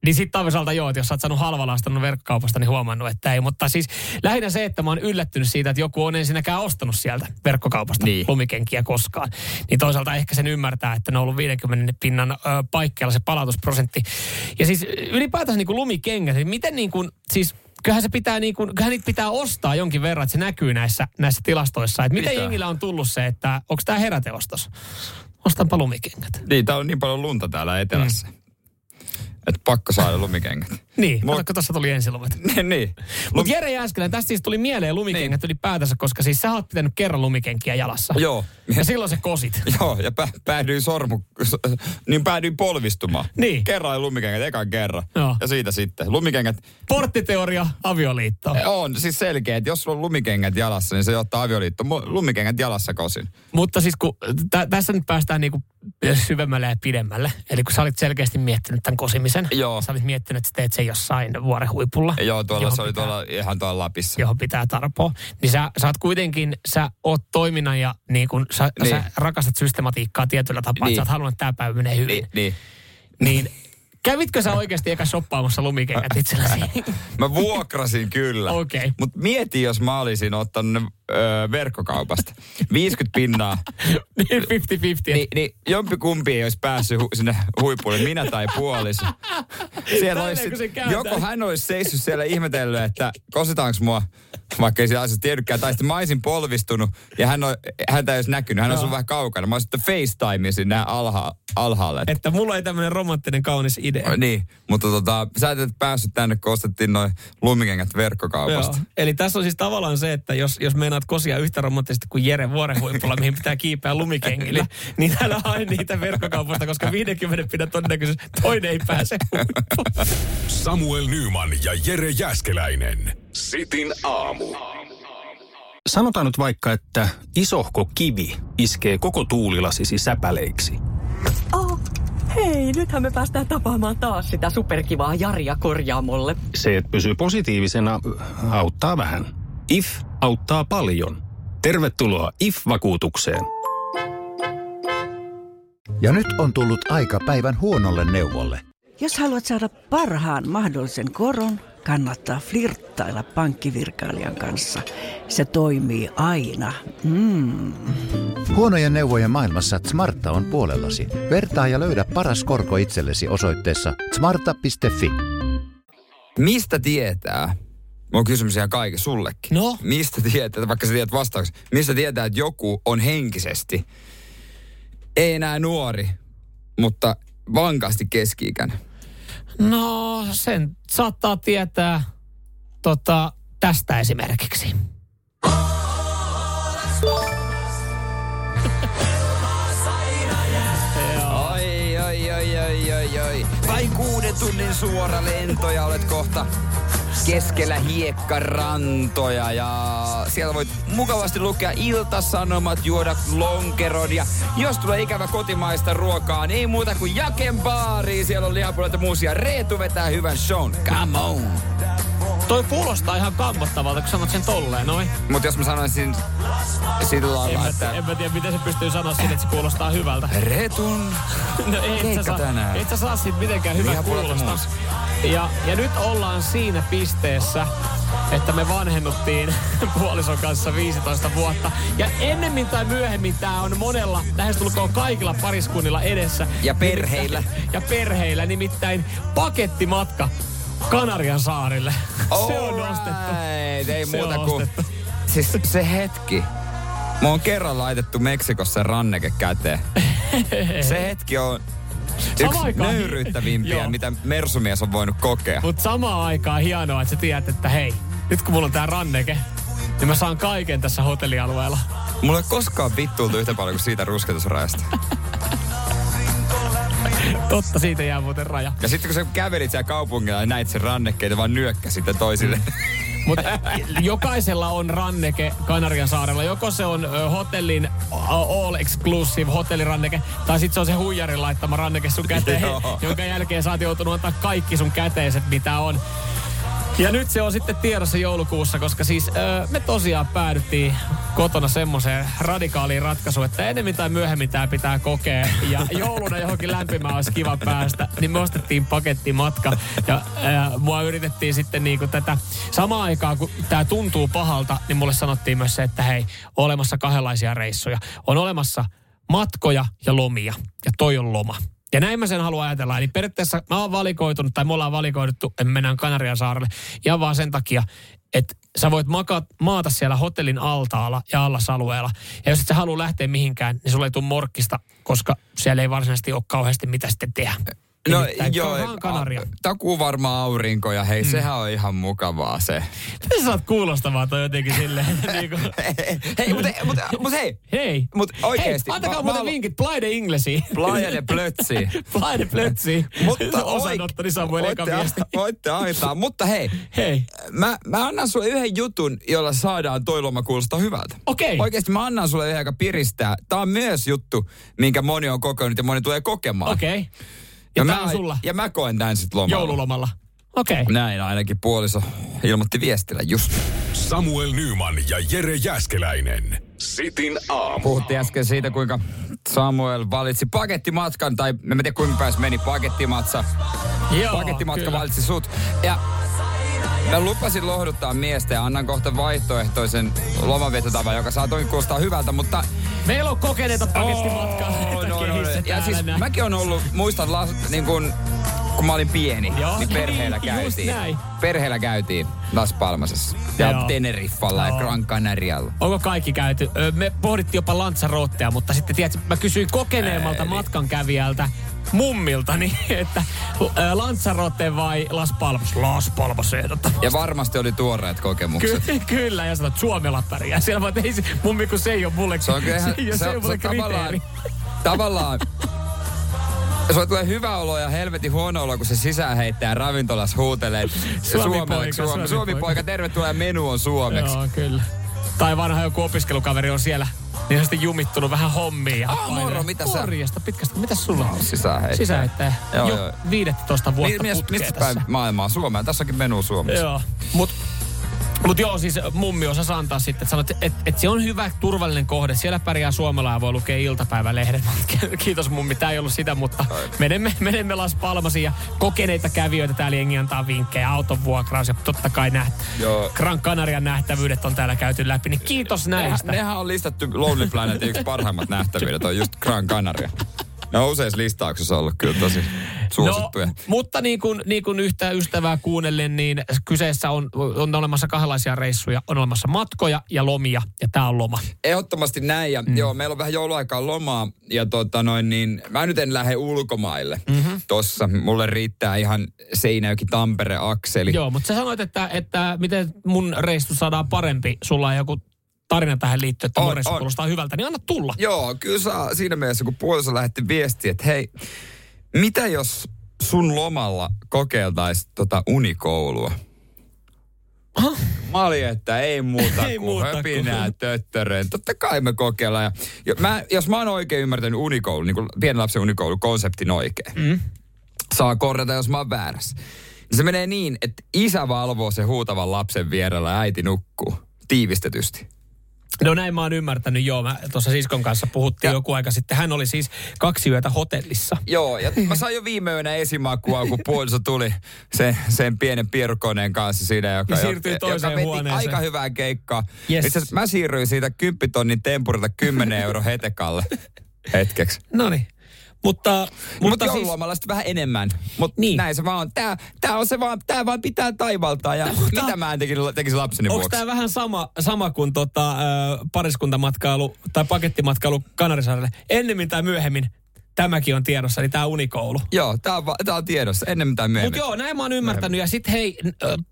Niin sitten toisaalta joo, että jos sä oot saanut halvalla ostanut verkkokaupasta, niin huomannut, että ei. Mutta siis lähinnä se, että mä oon yllättynyt siitä, että joku on ensinnäkään ostanut sieltä verkkokaupasta Niin. lumikenkiä koskaan. Niin toisaalta ehkä sen ymmärtää, että ne on ollut 50 pinnan ö, paikkeilla se palautusprosentti. Ja siis ylipäätänsä niin kuin lumikengät, niin miten niin kuin, siis kyllähän se pitää niin kuin, kyllähän niitä pitää ostaa jonkin verran, että se näkyy näissä, näissä tilastoissa. Että miten jengillä on tullut se, että onko tämä heräteostos? Ostanpa lumikengät. Niin, tää on niin paljon lunta täällä etelässä. Mm. Että pakko saada lumikengät. Niin, Mulla- Mulla... tuossa tuli ensilumet. *laughs* niin, niin. Mutta Jere Jääskelän, tästä siis tuli mieleen lumikengät niin. ylipäätänsä, koska siis sä oot pitänyt kerran lumikenkiä jalassa. Joo. Ja silloin se kosit. *laughs* Joo, ja pä, päädyin sormu, *laughs* niin päädyin polvistumaan. Niin. Kerran lumikengät, ekan kerran. Joo. Ja siitä sitten. Lumikengät Porttiteoria avioliittoon. on siis selkeä, että jos sulla on lumikengät jalassa, niin se johtaa avioliitto. Lumikengät jalassa kosin. Mutta siis kun tä, tässä nyt päästään niinku syvemmälle ja pidemmälle. Eli kun sä olit selkeästi miettinyt tämän kosimisen. Joo. Sä olit miettinyt, että teet sen jossain vuoren huipulla. Joo, tuolla se oli pitää- tuolla, ihan tuolla Lapissa. johon pitää tarpoa. Niin sä, sä oot kuitenkin, sä oot toiminnan ja niin kun sä, Niin. sä rakastat systematiikkaa tietyllä tapaa, Niin. että sä oot halunnut, että tämä päivä menee hyvin. Niin, niin. Niin kävitkö sä oikeasti eka shoppaamassa lumikengät itsellesi? *laughs* Mä vuokrasin kyllä. Okei. Mutta mieti, jos mä olisin ottanut ne öö, verkkokaupasta. 50 pinnaa. *laughs* niin 50-50. Niin, niin jompikumpi ei olisi päässyt hu- sinne huipulle, minä tai puoliso. Siellä olisi sit, joko hän olisi seissyt siellä ihmetellyt, että kositaanko mua, vaikka ei siitä asiasta tiedykään, tai sitten mä olisin polvistunut ja hän on, häntä ei olisi näkynyt, hän olisi ollut vähän kaukana. Mä olisin sitten FaceTime sinne alha, alhaalle. Että mulla ei tämmöinen romanttinen kaunis idea. Niin, mutta tota, sä et päässyt tänne, kun ostettiin noin lumikengät verkkokaupasta. Joo. Eli tässä on siis tavallaan se, että jos, jos meinaat kosia yhtä romanttisesti kuin Jere vuorenhuipulla, mihin pitää kiipeä lumikengillä, *laughs* niin älä hae niitä verkkokaupasta, koska 50 pidä todennäköisesti toinen ei pääse. Samuel Nyman ja Jere Jäskeläinen. Sitin aamu. Sanotaan nyt vaikka, että isohko kivi iskee koko tuulilasisi säpäleiksi. Oh, hei, nythän me päästään tapaamaan taas sitä superkivaa Jaria korjaamolle. Se, että pysyy positiivisena, auttaa vähän. IF auttaa paljon. Tervetuloa IF-vakuutukseen. Ja nyt on tullut aika päivän huonolle neuvolle. Jos haluat saada parhaan mahdollisen koron, kannattaa flirttailla pankkivirkailijan kanssa. Se toimii aina. Mm. Huonojen neuvojen maailmassa Smarta on puolellasi. Vertaa ja löydä paras korko itsellesi osoitteessa smarta.fi. Mistä tietää? Mulla on kysymys ihan kaiken sullekin. No? Mistä tietää, vaikka sä tiedät vastauksen, mistä tietää, että joku on henkisesti, ei enää nuori, mutta vankasti keski-ikäinen? No, sen saattaa tietää tota, tästä esimerkiksi. Vain kuuden tunnin suora lento ja olet kohta keskellä hiekkarantoja ja siellä voit mukavasti lukea iltasanomat, juoda lonkeron ja jos tulee ikävä kotimaista ruokaa, niin ei muuta kuin Jaken baari. Siellä on lihapuolelta muusia. Reetu vetää hyvän shown. Come on. Toi kuulostaa ihan kammottavalta, kun sanot sen tolleen, noin. Mutta jos mä sanoisin sillä lailla, että en mä tiedä, miten se pystyy sanoa siitä, että se kuulostaa hyvältä. Retun No ei, et Keikka sä, saa, tänään. et sä saa siitä mitenkään hyvä Lihapuolelta kuulosta. Ja, ja nyt ollaan siinä pisteessä, että me vanhennuttiin *laughs* puolison kanssa 15 vuotta. Ja ennemmin tai myöhemmin tämä on monella, lähestulkoon kaikilla pariskunnilla edessä. Ja perheillä. Nimittäin- Ja perheillä, nimittäin pakettimatka Kanarian saarille. Se on ostettu. Alright, Ei Se muuta kuin... Siis se hetki. Mä oon kerran laitettu Meksikossa ranneke käteen. *laughs* Se hetki on yksi aikaan- nöyryyttävimpiä, mitä mersumies on voinut kokea. Mutta samaan aikaan hienoa, että sä tiedät, että hei, nyt kun mulla on tää ranneke, niin mä saan kaiken tässä hotellialueella. Mulla ei koskaan vittuiltu yhtä paljon kuin siitä rusketusrajasta. *laughs* Totta, siitä jää muuten raja. Ja sitten kun sä kävelit siellä kaupungilla ja näit sen rannekkeita, vaan nyökkäsit sitten toisille. Mutta jokaisella on ranneke Kanarian saarella. Joko se on hotellin all exclusive hotelliranneke, tai sitten se on se huijarin laittama ranneke sun käteen, *laughs* jonka jälkeen sä oot joutunut antaa kaikki sun käteiset, mitä on. Ja nyt se on sitten tiedossa joulukuussa, koska siis öö, me tosiaan päädyttiin kotona semmoiseen radikaaliin ratkaisuun, että enemmän tai myöhemmin tämä pitää kokea. Ja jouluna johonkin lämpimään olisi kiva päästä, niin me ostettiin pakettimatka. Ja öö, mua yritettiin sitten niinku tätä samaan aikaan, kun tämä tuntuu pahalta, niin mulle sanottiin myös se, että hei, on olemassa kahdenlaisia reissuja. On olemassa matkoja ja lomia. Ja toi on loma. Ja näin mä sen haluan ajatella. Eli periaatteessa mä oon valikoitunut, tai me ollaan valikoiduttu, että me mennään Kanarian saarelle. Ihan vaan sen takia, että sä voit maka, maata siellä hotellin altaalla ja allasalueella. Ja jos et sä halua lähteä mihinkään, niin sulla ei tule morkkista, koska siellä ei varsinaisesti ole kauheasti mitä sitten tehdä. No Nimittäin joo, Kanaria. takuu varmaan aurinko ja hei, mm. sehän on ihan mukavaa se. Miten sä saat kuulostamaan toi jotenkin silleen, että *laughs* niinku, *laughs* hei, mutta mut, mut hei, hei. Mut oikeesti, Hei, antakaa muuten vinkit, Plaide Englishia. *laughs* Playa de Plötsi. Plaide Plötsi. Mutta Osanottoni Samuel eka voitte, viesti. voitte antaa. Mutta hei, Hei. mä, mä annan sulle yhden jutun, jolla saadaan toi loma kuulostaa hyvältä. Okei. Oikeasti mä annan sulle yhden, joka piristää. Tää on myös juttu, minkä moni on kokenut ja moni tulee kokemaan. Okei. Okay. Ja, Ja, tää mä, on sulla ja mä koen tän sit lomalla. joululomalla. Okei. Okay. Näin ainakin puoliso ilmoitti viestillä just. Samuel Nyman ja Jere Jäskeläinen. Sitin aamu. Puhuttiin äsken siitä, kuinka Samuel valitsi pakettimatkan, tai en tiedä kuinka pääs meni pakettimatsa. Joo, Pakettimatka kyllä. valitsi sut. Ja mä lupasin lohduttaa miestä ja annan kohta vaihtoehtoisen lomaviettotavan, joka saa toki kuulostaa hyvältä, mutta... Meillä on kokeneita pakettimatkaa. Oh, no, no, no. Ja siis mäkin on ollut, muistan las, niin kun, kun mä olin pieni, Joo, niin perheellä niin, käytiin. Perheellä käytiin Las Palmasessa ja Joo. Teneriffalla ja Joo. Gran Canarialla. Onko kaikki käyty? Me pohdittiin jopa Lanzarottea, mutta sitten tiedätkö, mä kysyin kokeneemmalta matkankävijältä mummilta, *laughs* niin, että Lanzarote vai Las Palmas? Las Palmas ehdottomasti. Ja varmasti oli tuoreet kokemukset. Ky- *laughs* kyllä, ja sanot, Suomella pärjää. Siellä vaan, että ei se, mummi, kun se ei ole mulle, Se on kyllä ihan, se, *laughs* ei ole- se, ei ole mulle tavallaan, tavallaan Sulla tulee hyvä olo ja helvetin huono olo, kun se sisään heittää ravintolas huutelee. Suomi-poika, Suomi, Suomi-poika. Suomi poika, tervetuloa menu on suomeksi. Joo, kyllä. Tai vanha joku opiskelukaveri on siellä niin sanotusti jumittunut vähän hommiin. Ja Ah, moro, mitä sä- Morjesta, pitkästä. Mitä sulla on? Sisään heittää. Sisäittäjä. Joo, jo joo. 15 vuotta Mi- mistä päin maailmaa? Suomeen. Tässäkin menu suomeksi. Joo, mut Mut joo, siis mummi osasi antaa sitten, että sanot, että et se on hyvä, turvallinen kohde. Siellä pärjää Suomella ja voi lukea iltapäivälehdet. *laughs* Kiitos mummi, tämä ei ollut sitä, mutta menemme, menemme Las Palmasiin ja kokeneita kävijöitä täällä jengi antaa vinkkejä, auton vuokraus ja totta kai näht, Joo. Gran Canarian nähtävyydet on täällä käyty läpi, niin kiitos Nehän, näistä. nehän on listattu Lonely Planetin yksi parhaimmat nähtävyydet, on just Gran Canaria. Ne on useissa listauksissa ollut kyllä tosi suosittuja. No, mutta niin kuin, niin kuin yhtä ystävää kuunnellen, niin kyseessä on, on olemassa kahdenlaisia reissuja. On olemassa matkoja ja lomia, ja tämä on loma. Ehdottomasti näin. Ja mm. joo, meillä on vähän jouluaikaa lomaa. Ja tota noin, niin mä nyt en lähde ulkomaille mm-hmm. tossa. Mulle riittää ihan Seinäjoki-Tampere-akseli. Joo, mutta sä sanoit, että, että miten mun reissu saadaan parempi. Sulla on joku tarina tähän liittyen, että On, on. kuulostaa hyvältä, niin anna tulla. Joo, kyllä saa siinä mielessä, kun puoliso lähetti viestiä, että hei, mitä jos sun lomalla kokeiltaisiin tota unikoulua? Mä olin, että ei muuta *laughs* Ei kuin muuta kuin- höpinää töttöreen. Totta kai me kokeillaan. Ja, ja mä, jos mä oon oikein ymmärtänyt unikoulu, niin kuin pienen lapsen unikoulu, konseptin oikein. Mm. Saa korjata, jos mä oon väärässä. Niin se menee niin, että isä valvoo se huutavan lapsen vierellä ja äiti nukkuu tiivistetysti. No näin mä oon ymmärtänyt, joo. Mä tuossa siskon kanssa puhuttiin Ja- joku aika sitten. Hän oli siis kaksi yötä hotellissa. Joo, ja mä *laughs* sain jo viime yönä esimakua, kun puoliso tuli sen, sen pienen pierukoneen kanssa siinä, joka, Ja siirtyi toiseen joka veti huoneeseen. aika hyvää keikkaa. Yes. Itse mä siirryin siitä 10 tonnin tempurilta 10 euro hetekalle *laughs* hetkeksi. No niin. Mutta, Mutta mutta Mut siis, joululomalla sitten vähän enemmän. Mutta Niin. näin se vaan on. Tää, tää on se vaan, tää vaan pitää taivaltaa. Ja Mutta- mitä mä en tekisi, tekisi lapseni onko vuoksi? tämä vähän sama, sama kuin tota, ö, pariskuntamatkailu tai pakettimatkailu Kanarisaarelle? Ennemmin tai myöhemmin tämäkin on tiedossa, eli tämä unikoulu. Joo, tää on, tää on tiedossa. Ennen tai myöhemmin. Mutta joo, näin mä oon ymmärtänyt. Ja sitten hei,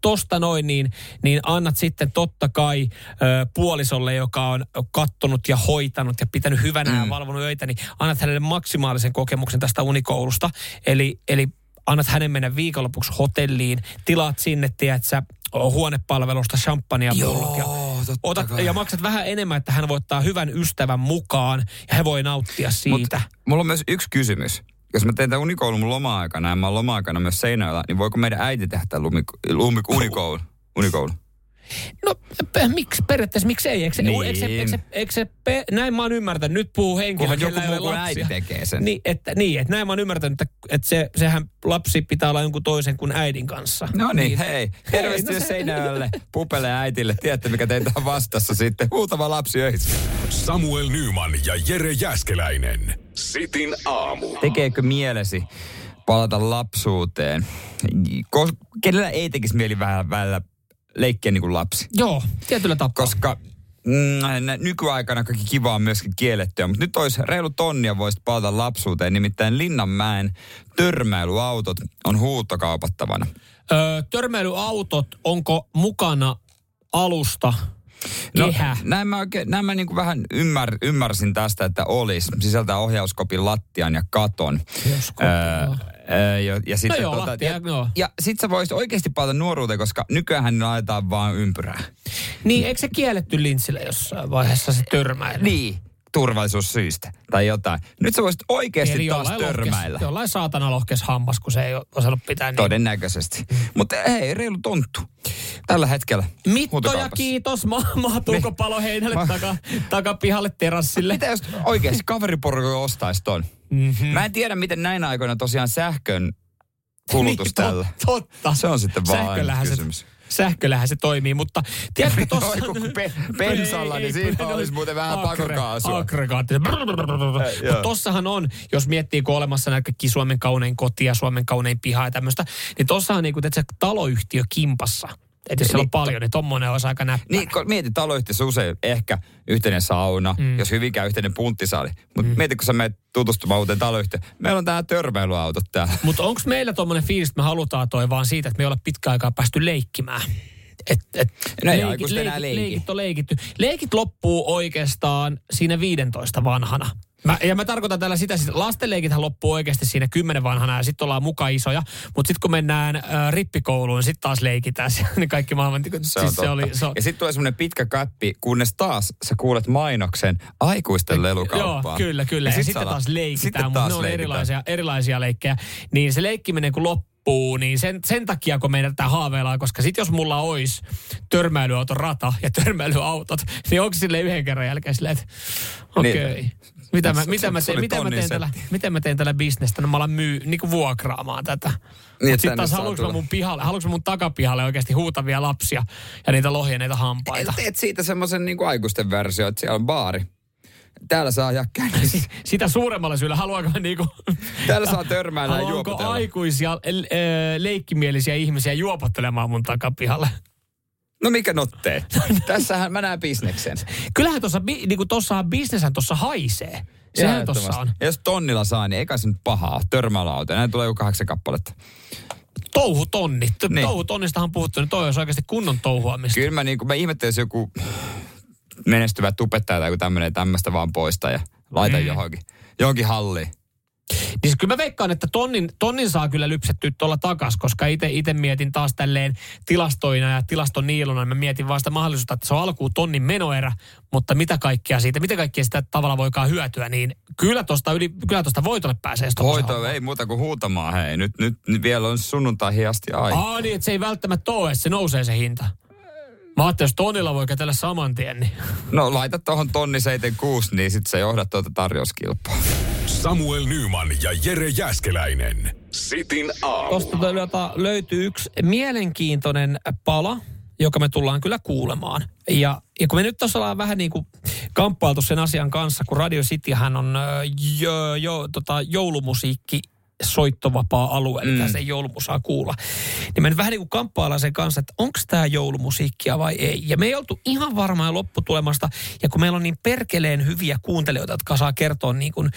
tosta noin, niin, niin annat sitten totta kai ö, puolisolle, joka on kattonut ja hoitanut ja pitänyt hyvänä mm. ja valvonut öitä, niin annat hänelle maksimaalisen kokemuksen tästä unikoulusta. Eli, eli annat hänen mennä viikonlopuksi hotelliin, tilaat sinne, tiedät sä, huonepalvelusta champagnea pullot. Ja, totta otat, kai. ja maksat vähän enemmän, että hän voi ottaa hyvän ystävän mukaan ja he voi nauttia siitä. Mut, mulla on myös yksi kysymys. Jos mä teen tämän unikoulun mun loma-aikana ja mä oon loma-aikana myös Seinäjoella, niin voiko meidän äiti tehdä tämän lumi, lumi, unikoulun? unikoulun? No, miksi periaatteessa, miksi ei? Eikö Niin. eikö se, eikö se, eikö se pe, näin mä oon ymmärtänyt, nyt puhuu henkilö, Kunhan joku muu kuin äiti tekee sen. Niin, että, niin, että näin mä oon ymmärtänyt, että, että se, sehän lapsi pitää olla jonkun toisen kuin äidin kanssa. No niin, hei. Terveistä no no se- Seinäjoelle, pupelle ja äitille. Tiedätte, mikä teitä on vastassa sitten. Huutava lapsi öissä. Samuel Nyman ja Jere Jäskeläinen. Sitin aamu. Tekeekö mielesi palata lapsuuteen? Ko- kenellä ei tekisi mieli vähän välillä leikkiä niin kuin lapsi? Joo, tietyllä tapaa. Koska mm, nykyaikana kaikki kiva on myöskin kiellettyä, mutta nyt olisi reilu tonnia voisit palata lapsuuteen. Nimittäin Linnanmäen törmäilyautot on huutokaupattavana. Öö, törmäilyautot, onko mukana alusta? No, näin mä, oikein, näin mä niin kuin vähän ymmär, ymmärsin tästä, että olisi. Sisältää ohjauskopin lattian ja katon. Joo. Öö, ja, ja sitten, joo, tota, lattia, ja, joo. ja sit sä voisit oikeasti palata nuoruuteen, koska nykyään ne laitetaan vaan ympyrää. Niin, eikö se kielletty linssille jossain vaiheessa se törmäily? Niin, turvallisuussyistä tai jotain. Nyt sä voisit oikeasti Eli taas törmäillä. Lohkes, jollain saatana lohkes hammas, kun se ei osannut pitää niin. Todennäköisesti. Mutta hei, reilu tonttu. Tällä hetkellä. Mittoja kiitos. Ma- mahtuuko palo heinälle Ma- taka, takapihalle terassille? Mitä jos oikeasti kaveriporukka ostaisi ton? Mm-hmm. Mä en tiedä, miten näinä aikoina tosiaan sähkön kulutus *laughs* niin, tällä. Totta. Se on sitten vaan se, kysymys. sähköllähän se toimii, mutta tiedätkö tuossa... Kun pe- pensalla, niin siinä olisi muuten vähän pakokaasua. Aggregaatti. Mutta tossahan on, jos miettii, kun olemassa näitä kaikki Suomen kaunein koti ja Suomen kaunein piha ja tämmöistä, niin tossahan että se taloyhtiö kimpassa. Että jos siellä on paljon, niin tommonen olisi aika näppärä. Niin, kun mieti taloyhtiössä usein ehkä yhteinen sauna, mm. jos hyvinkään yhteinen punttisaali. Mutta mm. mieti, kun sä menet tutustumaan uuteen taloyhtiöön. Meillä on tää törmäilyautot täällä. Mutta onko meillä tuommoinen fiilis, että me halutaan toi vaan siitä, että me ei olla pitkä aikaa päästy leikkimään? Et, et, No ei aikuiset enää leiki. leikit on leikitty. Leikit loppuu oikeastaan siinä 15 vanhana. Mä, ja mä tarkoitan tällä sitä, siis lastenleikithän loppuu oikeasti siinä 10 vanhana ja sitten ollaan muka isoja. Mutta sitten kun mennään äh, rippikouluun, sitten taas leikitään siellä, niin kaikki maailman... Se siis totta. se oli, se on, Ja sitten tulee semmoinen pitkä käppi, kunnes taas sä kuulet mainoksen aikuisten lelukauppaa. Joo, kyllä, kyllä. Ja, sit sitten sä taas leikitään, sitten mutta ne on leikitään. erilaisia, erilaisia leikkejä. Niin se leikkiminen kun loppuu, niin sen, sen takia kun meidän tätä haaveillaan, koska sit jos mulla olisi törmäilyauton rata ja törmäilyautot, niin onko sille yhden kerran jälkeen silleen, että okei. Okay. Mitä mä, mitä, mä teen, mitä, mä teen tällä, miten mä teen tällä bisnestä? No mä alan myy, niin kuin vuokraamaan tätä. Niin, Niin, että sitten taas saa haluanko mä mun pihalle, haluanko mun takapihalle oikeasti huutavia lapsia ja niitä lohjeneita hampaita? Teet siitä semmoisen niin aikuisten versio, että siellä on baari. Täällä saa kännissä. *laughs* Sitä suuremmalla syyllä haluanko mä niinku... Täällä saa törmäillä ja Haluanko aikuisia, leikkimielisiä ihmisiä juopottelemaan mun takapihalle? No mikä notteet? *laughs* Tässähän mä näen bisneksen. Kyllähän tuossa, niinku tossahan bisneshän tuossa haisee. Sehän tuossa on. Ja jos tonnilla saa, niin eikä se nyt pahaa ole. Törmäilauta. Näin tulee joku kahdeksan kappaletta. Touhutonni. T- Niin. Touhutonnistahan on puhuttu, niin toi olisi oikeasti kunnon touhuamista. Kyllä mä, niin, mä ihmettelin, jos joku menestyvä tubettaja tai tämmöinen tämmöistä vaan poistaa ja laita mm. johonkin, johonkin halliin. Niin siis kyllä mä veikkaan, että tonnin, tonnin saa kyllä lypsettyä tuolla takas, koska itse mietin taas tälleen tilastoina ja tilastoniiluna, niin mä mietin vaan sitä mahdollisuutta, että se on alkuun tonnin menoerä, mutta mitä kaikkea siitä, mitä kaikkea sitä tavalla voikaan hyötyä, niin kyllä tosta, yli, kyllä tosta voitolle pääsee. homman. ei muuta kuin huutamaan, hei. Nyt, nyt, nyt vielä on sunnuntaihin asti aika. Aa niin, että se ei välttämättä ole, että se nousee se hinta. Mä ajattelin, jos tonnilla voi kätellä saman tien, niin... No laita tuohon tonni 76, niin sit se johdat tuota tarjouskilpaa. Samuel Nyman ja Jere Jäskeläinen. Sitin aamu. Tuosta löytyy yksi mielenkiintoinen pala, joka me tullaan kyllä kuulemaan. Ja, ja kun me nyt tuossa ollaan vähän niin kuin kamppailtu sen asian kanssa, kun Radio Cityhän on jo, jo, tota, joulumusiikki soittovapaa alue, eli mm. se joulumusaa kuulla. Niin me nyt vähän niin kuin kamppaillaan sen kanssa, että onko tämä joulumusiikkia vai ei. Ja me ei oltu ihan varmaa lopputulemasta. Ja kun meillä on niin perkeleen hyviä kuuntelijoita, jotka saa kertoa niin kuin,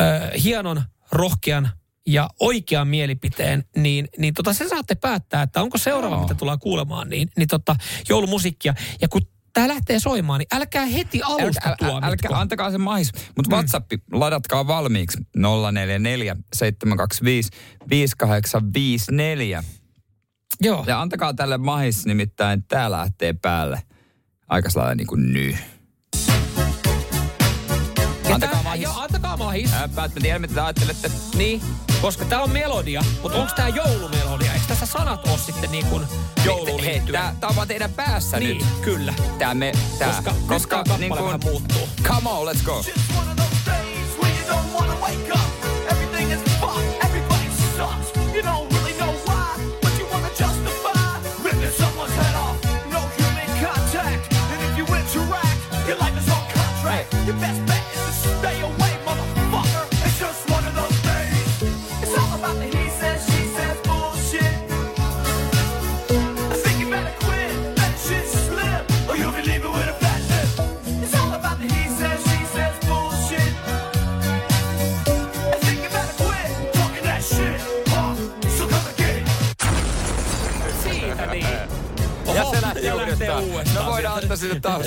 ö, hienon, rohkean ja oikean mielipiteen, niin, niin tota, se saatte päättää, että onko seuraava, Joo. mitä tullaan kuulemaan, niin, niin tota, joulumusiikkia. Ja kun tämä lähtee soimaan, niin älkää heti alusta Älkää, tuomitko. älkää, antakaa se mahis. Mutta mm. WhatsApp, ladatkaa valmiiksi 044 725 5854. Joo. Ja antakaa tälle mahis, nimittäin tää lähtee päälle aika sellainen niin kuin ny. Antakaa mahis. Joo, antakaa mahis. Ää, Mä en tiedä, mitä te ajattelette. Niin, koska tää on melodia, mutta onko tää joulumelodia? Eikö tässä sanat ole sitten niin kuin jouluun Hei, liittyen? tää, tää on vaan teidän päässä Niin, nyt. kyllä. Tää me, tää. Koska, koska tää kappale vähän muuttuu. Come on, let's go. Your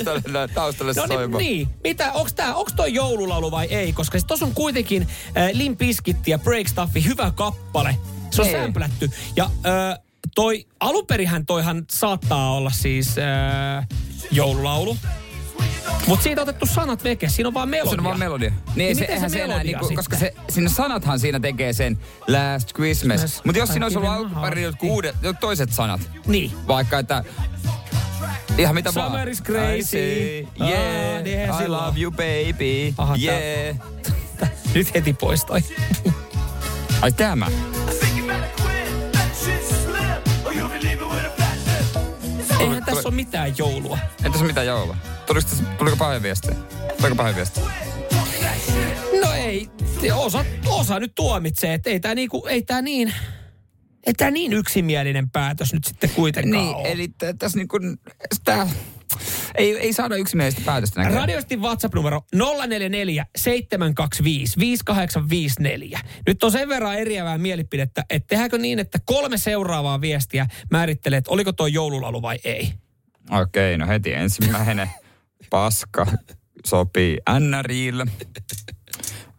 taustalle, taustalle No niin, soimaan. niin. Mitä, onks tää, onks toi joululaulu vai ei? Koska sit tossa on kuitenkin äh, Limp Bizkit ja Break Stuffi hyvä kappale. Se on Ei. sämplätty. Ja äh, toi, alunperihän toihan saattaa olla siis äh, joululaulu. Mutta siitä on otettu sanat veke, siinä on vaan melodia. Se on vaan melodia. Niin, Niin se, miten eihän se se enää, melodia niinku, koska se, sinne sanathan siinä tekee sen Last Christmas. Yes, Mutta jos siinä olisi ollut alkuperin jotkut uudet, toiset sanat. Niin. Vaikka, että ihan mitä vaan. Summer is crazy. Ah, yeah, niin eihän I silloin. love you baby, Aha, tää- yeah. *laughs* Nyt heti pois toi. *laughs* Ai tämä. I think you better quit, let shit slip, or you'll be leaving with a fat lip. It's all Eihän tässä ole mitään joulua. Entäs mitä joulua? Tuliko, tässä- tuliko pahoja viestejä? Tuliko pahoja viestejä? No ei, osa, osa nyt tuomitsee, että ei tää, niinku, ei tää niin... Ei tää niin yksimielinen päätös nyt sitten kuitenkaan Niin, ole. eli t- tässä niinku, sitä, ei, ei saada yksimielistä päätöstä näköjään. Radioistin WhatsApp-numero 044 725 5854. Nyt on sen verran eriävää mielipidettä, että tehdäänkö niin, että kolme seuraavaa viestiä määrittelee, että oliko tuo joululaulu vai ei. Okei, no heti ensimmäinen paska sopii NRIlle.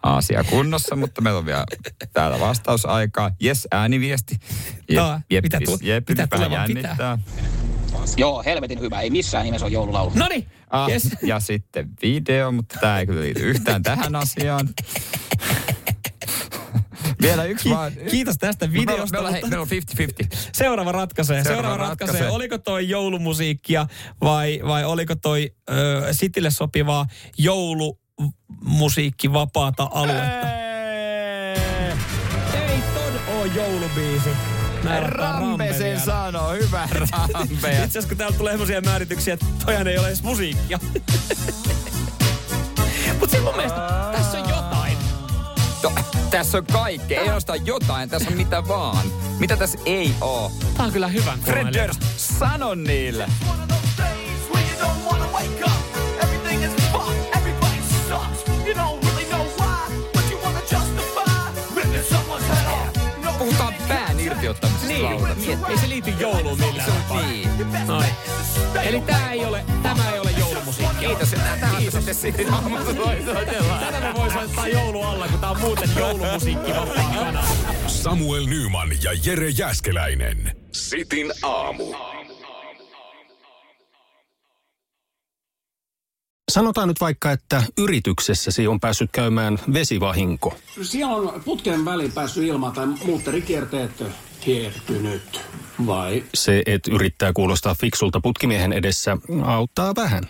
Asia kunnossa, mutta meillä on vielä täällä vastausaikaa. Yes, ääniviesti. Tää, Jep, mitä tu- jep, mitä tulevan jännittää. Joo, helvetin hyvä. Ei missään nimessä ole joululaulu. No niin, Ah, yes. Ja sitten video, mutta tämä ei kyllä liity yhtään tähän asiaan. *laughs* Vielä yksi vaan. Kiitos tästä videosta. Meillä, on- hei, mutta- meillä on 50-50. Seuraava ratkaisee. Seuraava, Seuraava ratkaisee. ratkaisee. Oliko toi joulumusiikkia vai, vai oliko toi ö, Sitille sopivaa joulumusiikki vapaata aluetta? Ei ton oo joulubiisi. Rampe sen sanoo, hyvä Rampe. *laughs* Itse asiassa kun täällä tulee semmoisia määrityksiä, että toihan ei ole edes musiikkia. *laughs* Mut mun mielestä tässä on jotain. No, tässä on kaikkea, ei ainoastaan jotain, tässä on mitä vaan. Mitä tässä ei oo? Tää on kyllä hyvän Fred kuunnelija. Durst, sano niille. Niin, ei se liity jouluun millään tapaa. Niin. Noin. Eli tää ei ole, tämä ei ole joulumusiikkia. Kiitos, että tähän me sitten soitellaan. Tätä me voi soittaa joulu alla, kun tää on muuten joulumusiikki. Samuel Nyman ja Jere Jäskeläinen. Sitin aamu. Sanotaan nyt vaikka, että yrityksessäsi on päässyt käymään vesivahinko. Siellä on putken väliin päässyt ilma tai muutterikierteet hiertynyt. Vai? Se, että yrittää kuulostaa fiksulta putkimiehen edessä, auttaa vähän.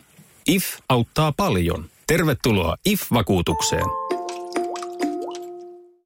IF auttaa paljon. Tervetuloa IF-vakuutukseen.